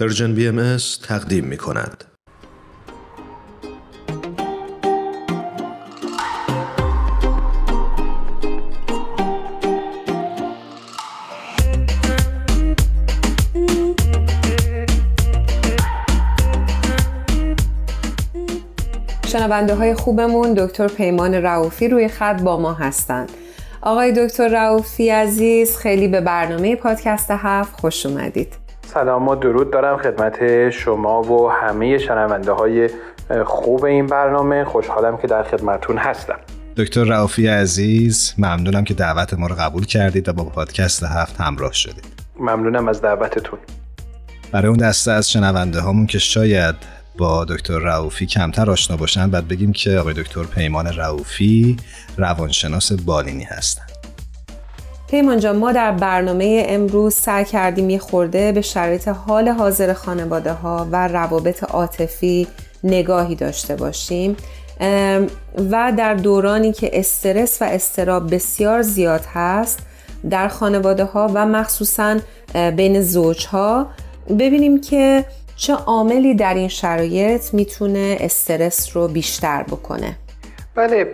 Persian BM تقدیم می کند. شنونده های خوبمون دکتر پیمان رئوفی روی خط با ما هستند. آقای دکتر رئوفی عزیز خیلی به برنامه پادکست هفت خوش اومدید. سلام و درود دارم خدمت شما و همه شنونده های خوب این برنامه. خوشحالم که در خدمتون هستم. دکتر رافی عزیز ممنونم که دعوت ما رو قبول کردید و با پادکست هفت همراه شدید. ممنونم از دعوتتون. برای اون دسته از شنونده هامون که شاید با دکتر رعوفی کمتر آشنا باشن بعد بگیم که آقای دکتر پیمان رعوفی روانشناس بالینی هستند پیمان جان ما در برنامه امروز سعی کردیم یه خورده به شرایط حال حاضر خانواده ها و روابط عاطفی نگاهی داشته باشیم. و در دورانی که استرس و استراب بسیار زیاد هست در خانواده ها و مخصوصا بین زوج ها ببینیم که چه عاملی در این شرایط می‌تونه استرس رو بیشتر بکنه. بله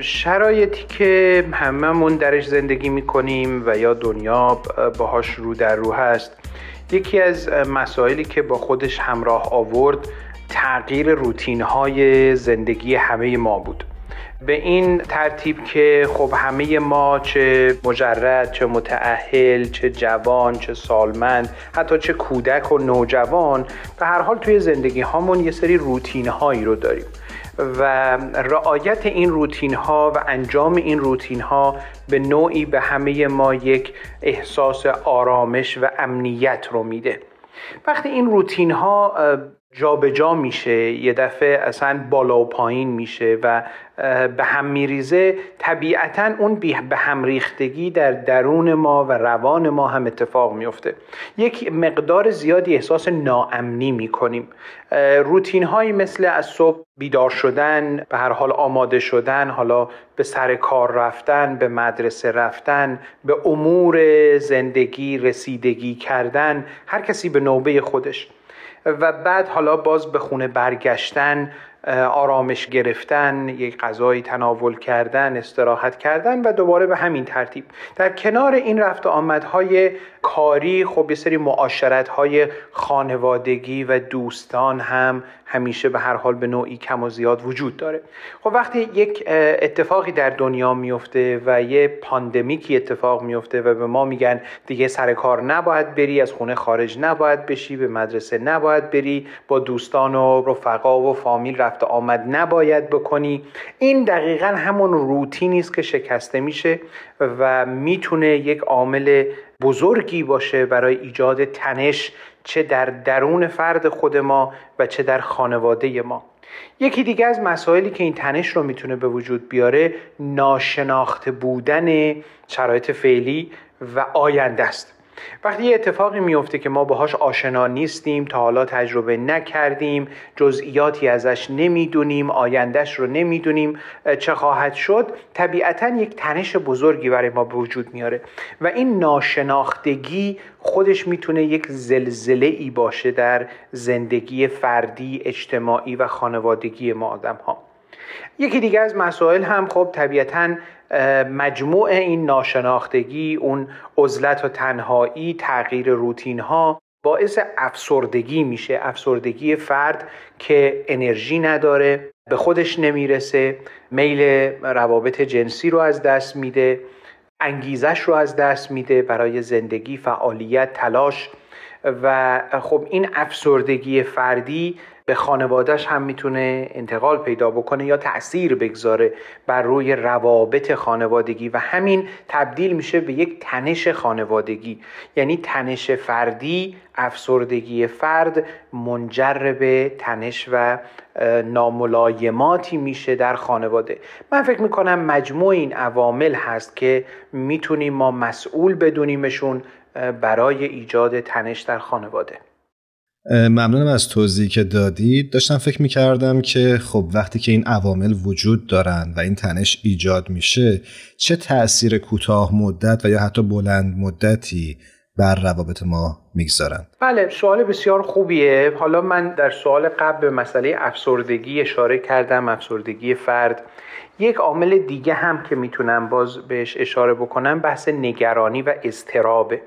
شرایطی که هممون درش زندگی می‌کنیم و یا دنیا باهاش رو در رو هست یکی از مسائلی که با خودش همراه آورد تغییر روتین های زندگی همه ما بود. به این ترتیب که خب همه ما چه مجرد چه متعهل چه جوان چه سالمند حتی چه کودک و نوجوان به هر حال توی زندگی هامون یه سری روتین هایی رو داریم. و رعایت این روتین ها و انجام این روتین ها به نوعی به همه ما یک احساس آرامش و امنیت رو میده. وقتی این روتین ها جابجا جا میشه یه دفعه اصلا بالا و پایین میشه و به هم میریزه. طبیعتا اون به هم ریختگی در درون ما و روان ما هم اتفاق میفته. یک مقدار زیادی احساس ناامنی می‌کنیم. روتین هایی مثل از صبح بیدار شدن به هر حال آماده شدن حالا به سر کار رفتن به مدرسه رفتن به امور زندگی رسیدگی کردن هر کسی به نوبه خودش. و بعد حالا باز به خونه برگشتن آرامش گرفتن یک غذایی تناول کردن استراحت کردن و دوباره به همین ترتیب. در کنار این رفت آمدهای کاری خب یه سری معاشرت های خانوادگی و دوستان هم همیشه به هر حال به نوعی کم و زیاد وجود داره. خب وقتی یک اتفاقی در دنیا میفته و یه پاندمیکی اتفاق میفته و به ما میگن دیگه سر کار نباید بری از خونه خارج نباید بشی به مدرسه نباید بری با دوستان و رفقا و فامیل رفت آمد نباید بکنی. این دقیقا همون روتینی است که شکسته میشه و می‌تونه یک عامل بزرگی باشه برای ایجاد تنش چه در درون فرد خود ما و چه در خانواده ما. یکی دیگه از مسائلی که این تنش رو می‌تونه به وجود بیاره ناشناخته بودن شرایط فعلی و آینده است. وقتی یه اتفاقی میفته که ما باهاش آشنا نیستیم تا حالا تجربه نکردیم جزئیاتی ازش نمی‌دونیم آیندهش رو نمی‌دونیم چه خواهد شد طبیعتا یک تنش بزرگی برای ما به وجود میاره. و این ناشناختگی خودش می‌تونه یک زلزله ای باشه در زندگی فردی اجتماعی و خانوادگی ما آدم ها یکی دیگه از مسائل هم خب طبیعتا مجموع این ناشناختگی اون عزلت و تنهایی تغییر روتین ها باعث افسردگی میشه. افسردگی فرد که انرژی نداره به خودش نمی‌رسه میل روابط جنسی رو از دست میده انگیزش رو از دست میده برای زندگی فعالیت تلاش. و خب این افسردگی فردی به خانوادهش هم می‌تونه انتقال پیدا بکنه یا تاثیر بگذاره بر روی روابط خانوادگی و همین تبدیل میشه به یک تنش خانوادگی. یعنی تنش فردی افسردگی فرد منجر به تنش و ناملایماتی میشه در خانواده. من فکر می‌کنم مجموع این عوامل هست که می‌تونیم ما مسئول بدونیمشون برای ایجاد تنش در خانواده. ممنونم از توضیحی که دادید. داشتم فکر می‌کردم که خب وقتی که این عوامل وجود دارن و این تنش ایجاد میشه چه تاثیر کوتاه مدت و یا حتی بلند مدتی بر روابط ما می‌گذارند؟ بله سوال بسیار خوبیه. حالا من در سوال قبل به مسئله افسردگی اشاره کردم افسردگی فرد. یک عامل دیگه هم که می‌تونم باز بهش اشاره بکنم بحث نگرانی و استرابه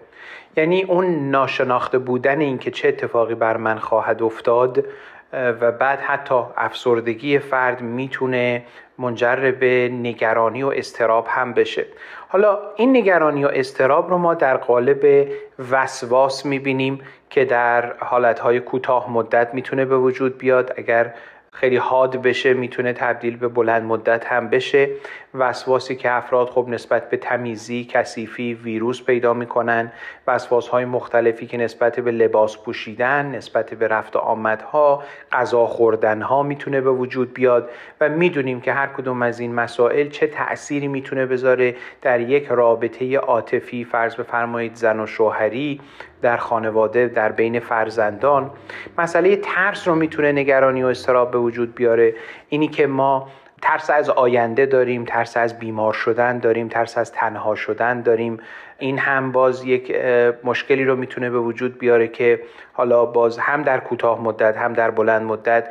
یعنی اون ناشناخته بودن اینکه چه اتفاقی بر من خواهد افتاد و بعد حتی افسردگی فرد می‌تونه منجر به نگرانی و استراب هم بشه. حالا این نگرانی و استراب رو ما در قالب وسواس می‌بینیم که در حالتهای کوتاه مدت می‌تونه به وجود بیاد. اگر خیلی حاد بشه می‌تونه تبدیل به بلند مدت هم بشه. وسواسی که افراد خب نسبت به تمیزی، کثیفی، ویروس پیدا می‌کنن وسواس های مختلفی که نسبت به لباس پوشیدن، نسبت به رفت آمدها، غذا خوردن ها می‌تونه به وجود بیاد و می‌دونیم که هر کدوم از این مسائل چه تأثیری می‌تونه بذاره در یک رابطه عاطفی. فرض بفرمایید زن و شوهری در خانواده در بین فرزندان. مسئله ترس رو می‌تونه نگرانی و استراب به وجود بیاره. اینی که ما ترس از آینده داریم ترس از بیمار شدن داریم ترس از تنها شدن داریم. این هم باز یک مشکلی رو می‌تونه به وجود بیاره که حالا باز هم در کوتاه مدت هم در بلند مدت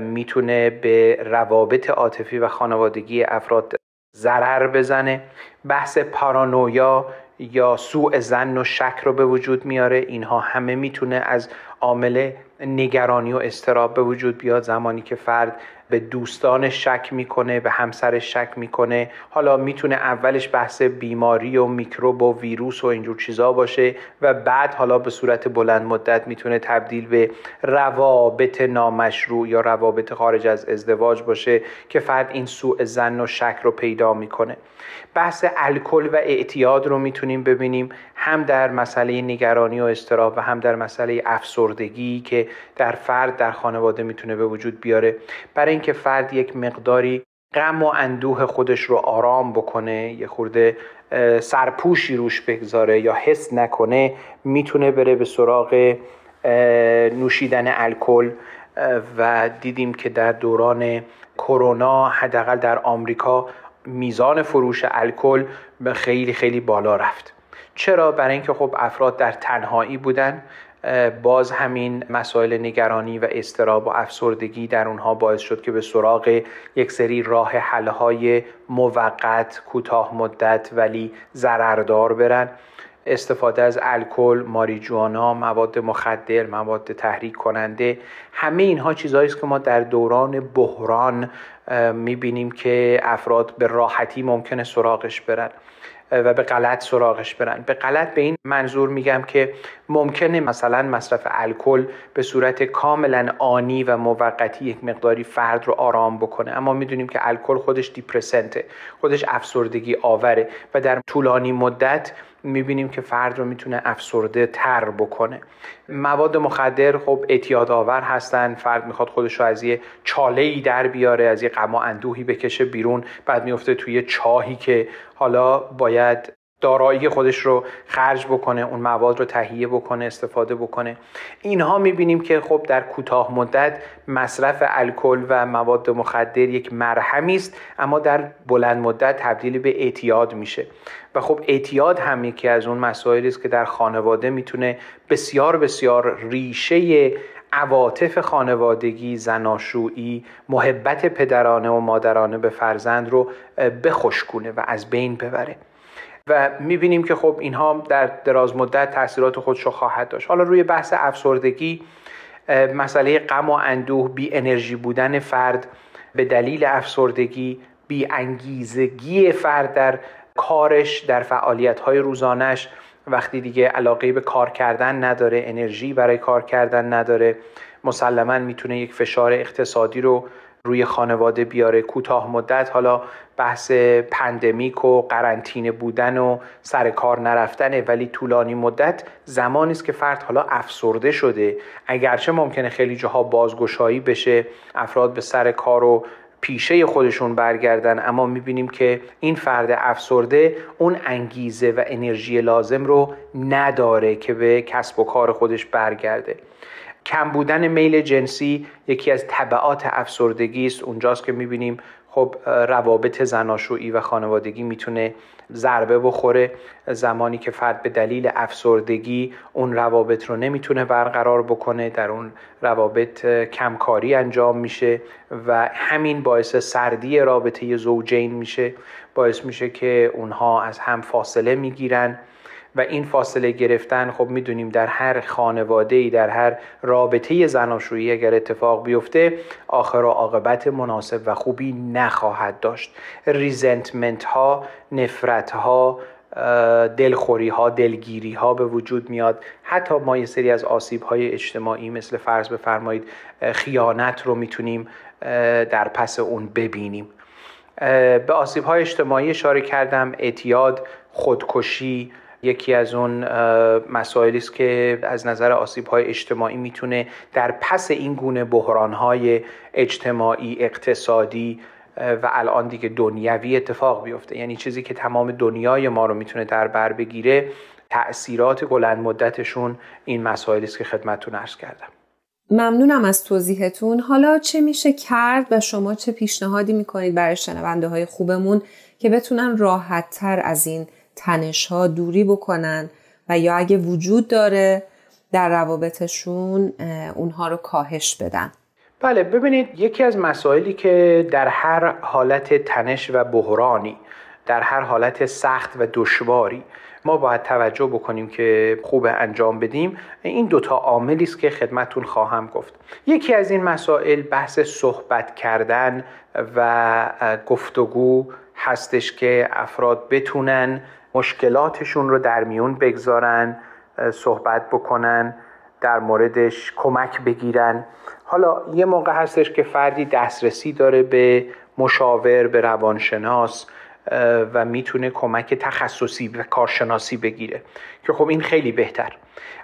می‌تونه به روابط عاطفی و خانوادگی افراد ضرر بزنه. بحث پارانویا یا سوء زن و شک رو به وجود میاره. اینها همه می‌تونه از عامل نگرانی و استراب به وجود بیاد زمانی که فرد به دوستان شک می‌کنه به همسر شک می‌کنه. حالا می‌تونه اولش بحث بیماری و میکروب و ویروس و اینجور چیزا باشه و بعد حالا به صورت بلند مدت می‌تونه تبدیل به روابط نامشروع یا روابط خارج از ازدواج باشه که فرد این سوء زن و شک رو پیدا می‌کنه. بحث الکل و اعتیاد رو می‌تونیم ببینیم هم در مسئله نگرانی و استراب و هم در مسئله افسردگی که در فرد در خانواده می‌تونه به وجود بیاره. برای اینکه فرد یک مقداری غم و اندوه خودش رو آرام بکنه یه خورده سرپوشی روش بگذاره یا حس نکنه می‌تونه بره به سراغ نوشیدن الکل. و دیدیم که در دوران کرونا حداقل در آمریکا میزان فروش الکل خیلی خیلی بالا رفت. چرا؟ برای اینکه خب افراد در تنهایی بودن. باز همین مسائل نگرانی و استراب و افسردگی در اونها باعث شد که به سراغ یک سری راه حلهای موقت کوتاه مدت ولی ضرردار برن. استفاده از الکل، ماریجوانا، مواد مخدر، مواد تحریک کننده همه اینها چیزهایی است که ما در دوران بحران می‌بینیم که افراد به راحتی ممکنه سراغش برن. و به غلط سراغش برن. به غلط به این منظور میگم که ممکنه مثلا مصرف الکل به صورت کاملا آنی و موقتی یک مقداری فرد رو آرام بکنه. اما می‌دونیم که الکل خودش دیپرسنته خودش افسردگی آوره و در طولانی مدت می‌بینیم که فرد رو می‌تونه افسرده تر بکنه. مواد مخدر خب اعتیاد آور هستن. فرد می‌خواد خودش رو از یه چاله ای در بیاره از یه غم اندوهی بکشه بیرون. بعد میفته توی چاهی که حالا باید دارایی خودش رو خرج بکنه اون مواد رو تهیه بکنه استفاده بکنه. اینها می‌بینیم که خب در کوتاه مدت مصرف الکل و مواد مخدر یک مرهمی است اما در بلند مدت تبدیل به اعتیاد میشه. و خب اعتیاد هم یکی از اون مسائلی است که در خانواده می‌تونه بسیار بسیار ریشه عواطف خانوادگی زناشویی محبت پدرانه و مادرانه به فرزند رو بخشکونه و از بین ببره. و می‌بینیم که خب اینها در دراز مدت تاثیرات خودش رو خواهد داشت. حالا روی بحث افسردگی مسئله غم و اندوه بی انرژی بودن فرد به دلیل افسردگی بی انگیزگی فرد در کارش در فعالیت های روزانش وقتی دیگه علاقه به کار کردن نداره انرژی برای کار کردن نداره مسلما می‌تونه یک فشار اقتصادی رو روی خانواده بیاره کوتاه مدت. حالا بحث pandemic و قرنطینه بودن و سر کار نرفتنه ولی طولانی مدت زمانی است که فرد حالا افسرده شده. اگرچه ممکنه خیلی جاها بازگشایی بشه افراد به سر کار و پیشه خودشون برگردن اما می‌بینیم که این فرد افسرده اون انگیزه و انرژی لازم رو نداره که به کسب و کار خودش برگرده. کم بودن میل جنسی یکی از طبعات افسردگی است. اونجاست که می‌بینیم خب روابط زناشویی و خانوادگی می‌تونه ضربه بخوره. زمانی که فرد به دلیل افسردگی اون روابط رو نمی‌تونه برقرار بکنه در اون روابط کمکاری انجام میشه و همین باعث سردی رابطه زوجین میشه. باعث میشه که اونها از هم فاصله می‌گیرن. و این فاصله گرفتن خب می‌دونیم در هر خانواده ای در هر رابطه زناشویی اگر اتفاق بیفته آخر و عاقبت مناسب و خوبی نخواهد داشت. ریزنتمنت ها نفرت ها دلخوری ها دلگیری ها به وجود میاد. حتی ما یه سری از آسیب های اجتماعی مثل فرض بفرمایید خیانت رو می‌تونیم در پس اون ببینیم. به آسیب های اجتماعی اشاره کردم اعتیاد خودکشی یکی از اون مسائلی است که از نظر آسیب های اجتماعی می‌تونه در پس این گونه بحران های اجتماعی اقتصادی و الان دیگه دنیوی اتفاق بیفته. یعنی چیزی که تمام دنیای ما رو می‌تونه در بر بگیره تأثیرات بلند مدتشون این مسائلی است که خدمتتون عرض کردم. ممنونم از توضیحتون. حالا چه میشه کرد و شما چه پیشنهادی می‌کنید برای شنونده های خوبمون که بتونن راحت تر از این تنش ها دوری بکنن و یا اگه وجود داره در روابطشون اونها رو کاهش بدن. بله ببینید یکی از مسائلی که در هر حالت تنش و بحرانی در هر حالت سخت و دشواری ما باید توجه بکنیم که خوب انجام بدیم. این دوتا عاملی است که خدمتون خواهم گفت. یکی از این مسائل بحث صحبت کردن و گفتگو هستش که افراد بتونن مشکلاتشون رو در میون بگذارن صحبت بکنن در موردش کمک بگیرن. حالا یه موقع هستش که فردی دسترسی داره به مشاور به روانشناس و می‌تونه کمک تخصصی و کارشناسی بگیره که خب این خیلی بهتر.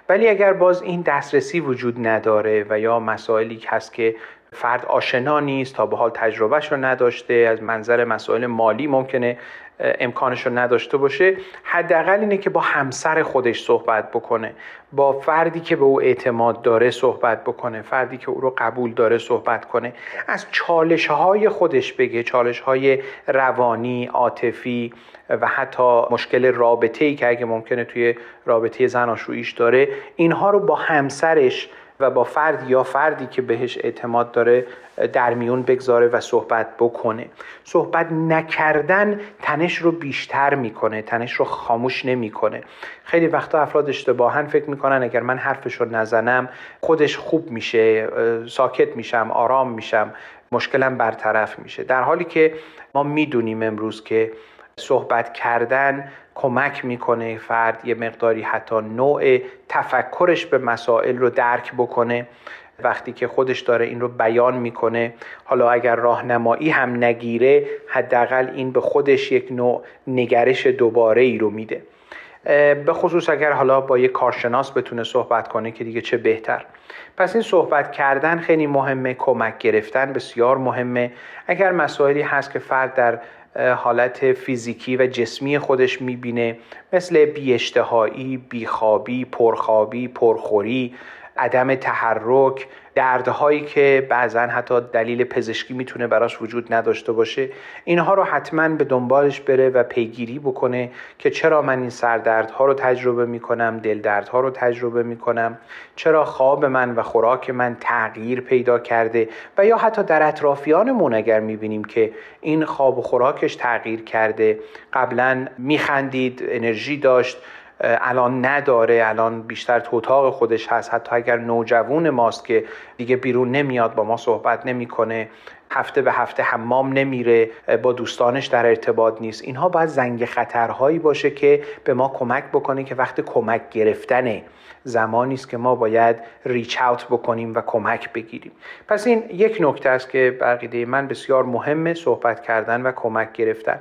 ولی اگر باز این دسترسی وجود نداره و یا مسائلی هست که فرد آشنا نیست تا به حال تجربهش رو نداشته از منظر مسائل مالی ممکنه امکانش رو نداشته باشه. حداقل اینه که با همسر خودش صحبت بکنه. با فردی که به او اعتماد داره صحبت بکنه. فردی که او رو قبول داره صحبت کنه. از چالش های خودش بگه. چالش های روانی عاطفی و حتی مشکل رابطه ای که اگه ممکنه توی رابطه زناشوییش داره. اینها رو با همسرش و با فرد یا فردی که بهش اعتماد داره در میون بگذاره و صحبت بکنه. صحبت نکردن تنش رو بیشتر می‌کنه تنش رو خاموش نمی‌کنه. خیلی وقتا افراد اشتباها فکر می‌کنن اگر من حرفش رو نزنم خودش خوب میشه ساکت میشم آرام میشم مشکلم برطرف میشه. در حالی که ما می‌دونیم امروز که صحبت کردن کمک می‌کنه فرد یه مقداری حتی نوع تفکرش به مسائل رو درک بکنه. وقتی که خودش داره این رو بیان می‌کنه حالا اگر راهنمایی هم نگیره حداقل این به خودش یک نوع نگرش دوباره ای رو میده. به خصوص اگر حالا با یک کارشناس بتونه صحبت کنه که دیگه چه بهتر. پس این صحبت کردن خیلی مهمه کمک گرفتن بسیار مهمه. اگر مسائلی هست که فرد در حالت فیزیکی و جسمی خودش می‌بینه. مثل بیاشتهایی، بیخوابی، پرخوابی، پرخوری، عدم تحرک دردهایی که بعضا حتی دلیل پزشکی می‌تونه براش وجود نداشته باشه اینها رو حتما به دنبالش بره و پیگیری بکنه که چرا من این سردردها رو تجربه می‌کنم دل دردها رو تجربه می‌کنم چرا خواب من و خوراک من تغییر پیدا کرده و یا حتی در اطرافیانمون اگر می‌بینیم که این خواب و خوراکش تغییر کرده قبلا میخندید انرژی داشت الان نداره الان بیشتر تو اتاق خودش هست. حتی اگر نوجوون ماست که دیگه بیرون نمیاد با ما صحبت نمی‌کنه هفته به هفته حمام نمیره با دوستانش در ارتباط نیست. اینها باید زنگ خطرهایی باشه که به ما کمک بکنه که وقت کمک گرفتنه زمانی است که ما باید ریچ اوت بکنیم و کمک بگیریم. پس این یک نکته است که بقیده من بسیار مهمه صحبت کردن و کمک گرفتن.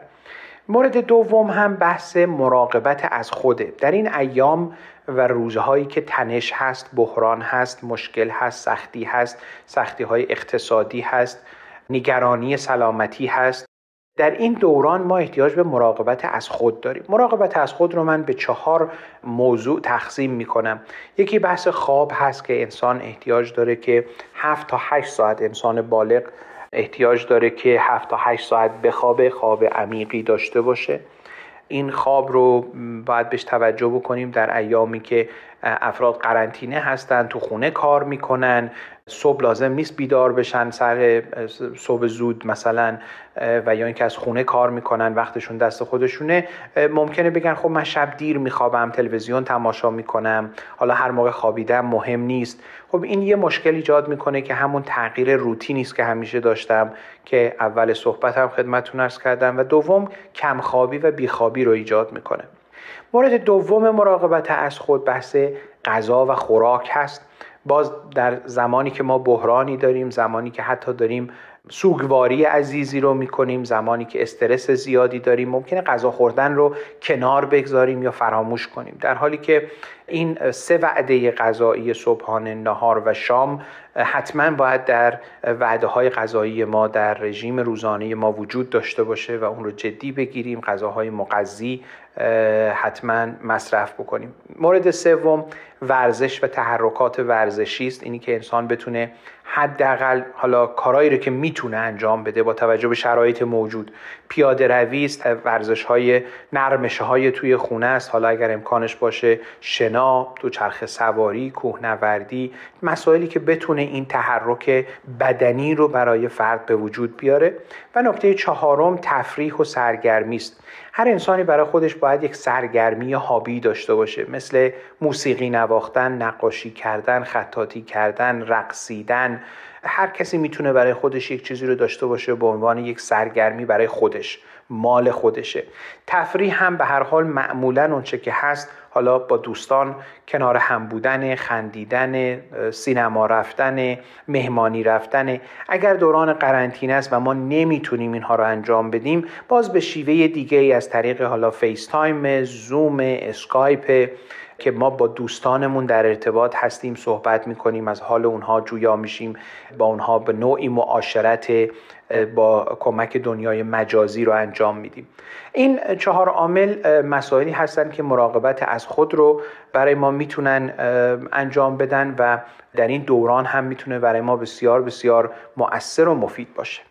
مورد دوم هم بحث مراقبت از خوده در این ایام و روزهایی که تنش هست بحران هست مشکل هست سختی هست سختی های اقتصادی هست نگرانی سلامتی هست در این دوران ما احتیاج به مراقبت از خود داریم. مراقبت از خود رو من به چهار موضوع تقسیم می کنم یکی بحث خواب هست که انسان احتیاج داره که هفت تا هشت ساعت انسان بالغ احتیاج داره که 7 تا 8 ساعت بخوابه خواب عمیقی داشته باشه. این خواب رو باید بهش توجه بکنیم در ایامی که افراد قرنطینه هستن تو خونه کار می‌کنن. صبح لازم نیست بیدار بشن سر صبح زود مثلا و یا اینکه از خونه کار می‌کنن وقتشون دست خودشونه. ممکنه بگن خب من شب دیر میخوابم تلویزیون تماشا می‌کنم. حالا هر موقع خوابیدم مهم نیست. خب این یه مشکل ایجاد می‌کنه که همون تغییر روتینی است که همیشه داشتم که اول صحبتم خدمتتون ارز کردم و دوم کمخوابی و بیخوابی رو ایجاد می‌کنه. مورد دوم مراقبت از خود بحث غذا و خوراک هست. باز در زمانی که ما بحرانی داریم زمانی که حتی داریم سوگواری عزیزی رو می‌کنیم زمانی که استرس زیادی داریم ممکنه غذا خوردن رو کنار بگذاریم یا فراموش کنیم. در حالی که این سه وعده غذایی صبحانه نهار و شام حتما باید در وعده های غذایی ما در رژیم روزانه ما وجود داشته باشه و اون رو جدی بگیریم. غذاهای مغذی حتما مصرف بکنیم. مورد سوم ورزش و تحرکات ورزشی است. اینی که انسان بتونه حداقل حالا کارایی رو که می‌تونه انجام بده با توجه به شرایط موجود. پیاده روی است. ورزش های نرمشه های توی خونه است. حالا اگر امکانش باشه شنا تو چرخ سواری کوهنوردی مسائلی که بتونه این تحرک بدنی رو برای فرد به وجود بیاره. و نکته چهارم تفریح و سرگرمی است. هر انسانی برای خودش باید یک سرگرمی هابی داشته باشه. مثل موسیقی نواختن، نقاشی کردن، خطاطی کردن، رقصیدن هر کسی می‌تونه برای خودش یک چیزی رو داشته باشه به عنوان یک سرگرمی برای خودش. مال خودشه. تفریح هم به هر حال معمولا اونچه که هست حالا با دوستان کنار هم بودن خندیدن سینما رفتن مهمانی رفتن. اگر دوران قرنطینه است و ما نمی‌تونیم اینها رو انجام بدیم باز به شیوه دیگه ای از طریق حالا FaceTime Zoom Skype که ما با دوستانمون در ارتباط هستیم صحبت می‌کنیم از حال اونها جویا میشیم با اونها به نوعی معاشرت با کمک دنیای مجازی رو انجام میدیم. این چهار عامل مسائلی هستند که مراقبت از خود رو برای ما می‌تونن انجام بدن و در این دوران هم می‌تونه برای ما بسیار بسیار مؤثر و مفید باشه.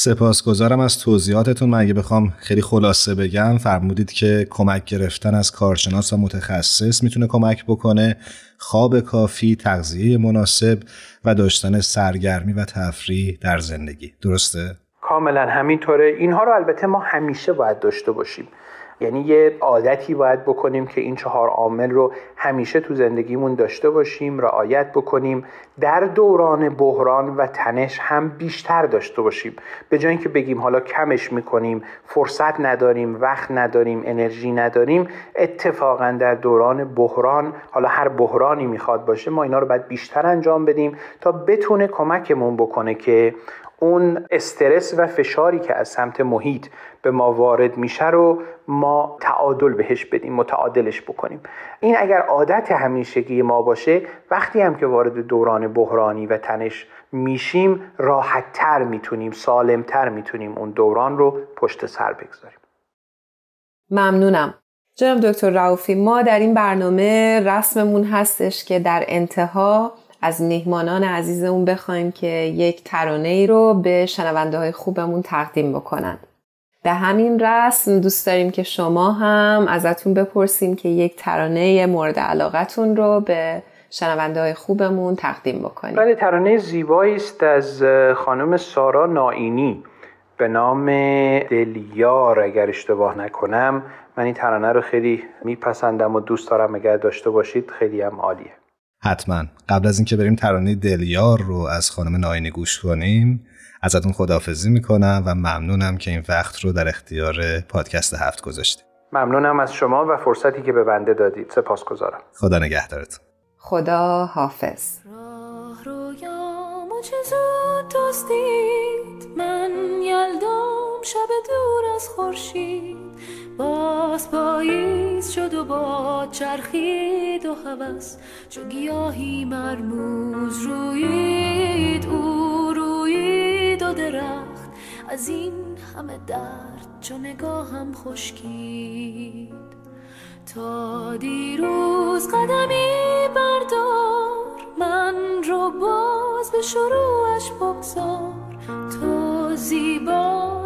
سپاسگزارم از توضیحاتتون. من اگه بخوام خیلی خلاصه بگم فرمودید که کمک گرفتن از کارشناس و متخصص می‌تونه کمک بکنه. خواب کافی تغذیه مناسب و داشتن سرگرمی و تفریح در زندگی. درسته؟ کاملا همینطوره. اینها رو البته ما همیشه باید داشته باشیم. یعنی یه عادتی باید بکنیم که این چهار عامل رو همیشه تو زندگیمون داشته باشیم رعایت بکنیم. در دوران بحران و تنش هم بیشتر داشته باشیم. به جای اینکه بگیم حالا کمش می‌کنیم فرصت نداریم وقت نداریم انرژی نداریم اتفاقا در دوران بحران حالا هر بحرانی می‌خواد باشه ما اینا رو باید بیشتر انجام بدیم تا بتونه کمکمون بکنه که اون استرس و فشاری که از سمت محیط به ما وارد میشه رو ما تعادل بهش بدیم متعادلش بکنیم. این اگر عادت همیشگی ما باشه وقتی هم که وارد دوران بحرانی و تنش میشیم راحتتر می‌تونیم سالمتر می‌تونیم اون دوران رو پشت سر بگذاریم. ممنونم. جناب دکتر راوفی ما در این برنامه رسممون هستش که در انتها از مهمانان عزیزمون بخوایم که یک ترانه ای رو به شنونده های خوبمون تقدیم بکنن. به همین رسم دوست داریم که شما هم ازتون بپرسیم که یک ترانه مورد علاقتون رو به شنونده های خوبمون تقدیم بکنیم. بله ترانه زیبایی است از خانم سارا نائینی به نام دلیار اگر اشتباه نکنم. من این ترانه رو خیلی میپسندم و دوست دارم اگر داشته باشید خیلی هم عالیه. حتما. قبل از اینکه بریم ترانه دلیار رو از خانم ناینی گوش کنیم ازتون خداحافظی می‌کنم و ممنونم که این وقت رو در اختیار پادکست هفت گذاشتیم ممنونم از شما و فرصتی که به بنده دادید. سپاسگزارم. خدا نگهدارتون خدا حافظ راه رویام چه زود من یلدام شب دور از خورشید. باز پاییز شد و با چرخید و هوس. چو گیاهی مرموز روید او روید و درخت. از این همه درد چو نگاهم خشکید. تا دیروز قدمی بردار من رو باز به شروعش بگذار. تا زیبایی و بیپروایی و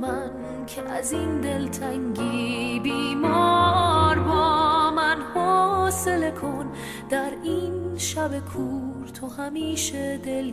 من که از این دلتنگی بیمار با من حاصل کن. در این شب کور تو همیشه دل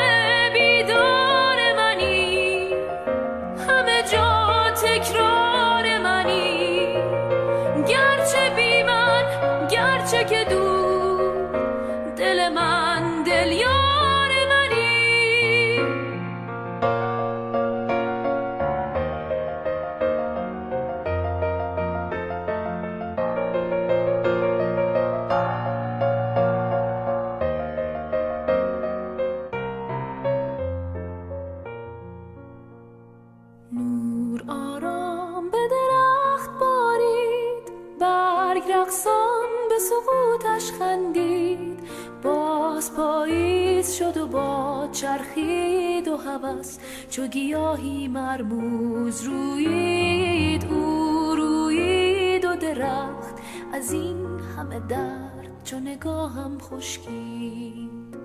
گیاهی مرموز روید او روید و درخت. از این همه درد چو نگاهم خشکید.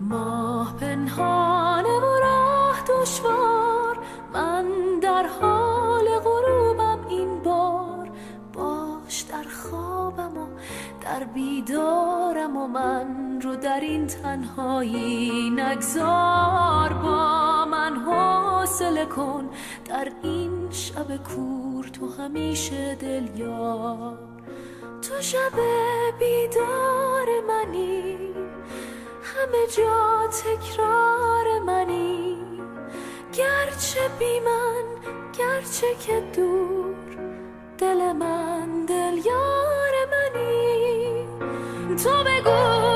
ماه پنهانه و راه دشوار من در حال غروبم این بار. باش در خوابم و در بیدارم و من رو در این تنهایی نگذار. با حاصل کن در این شب کور تو همیشه دل یار تو شب بیدار منی همه جا تکرار منی. گرچه بی من گرچه که دور دل من دل یار منی. تو بگو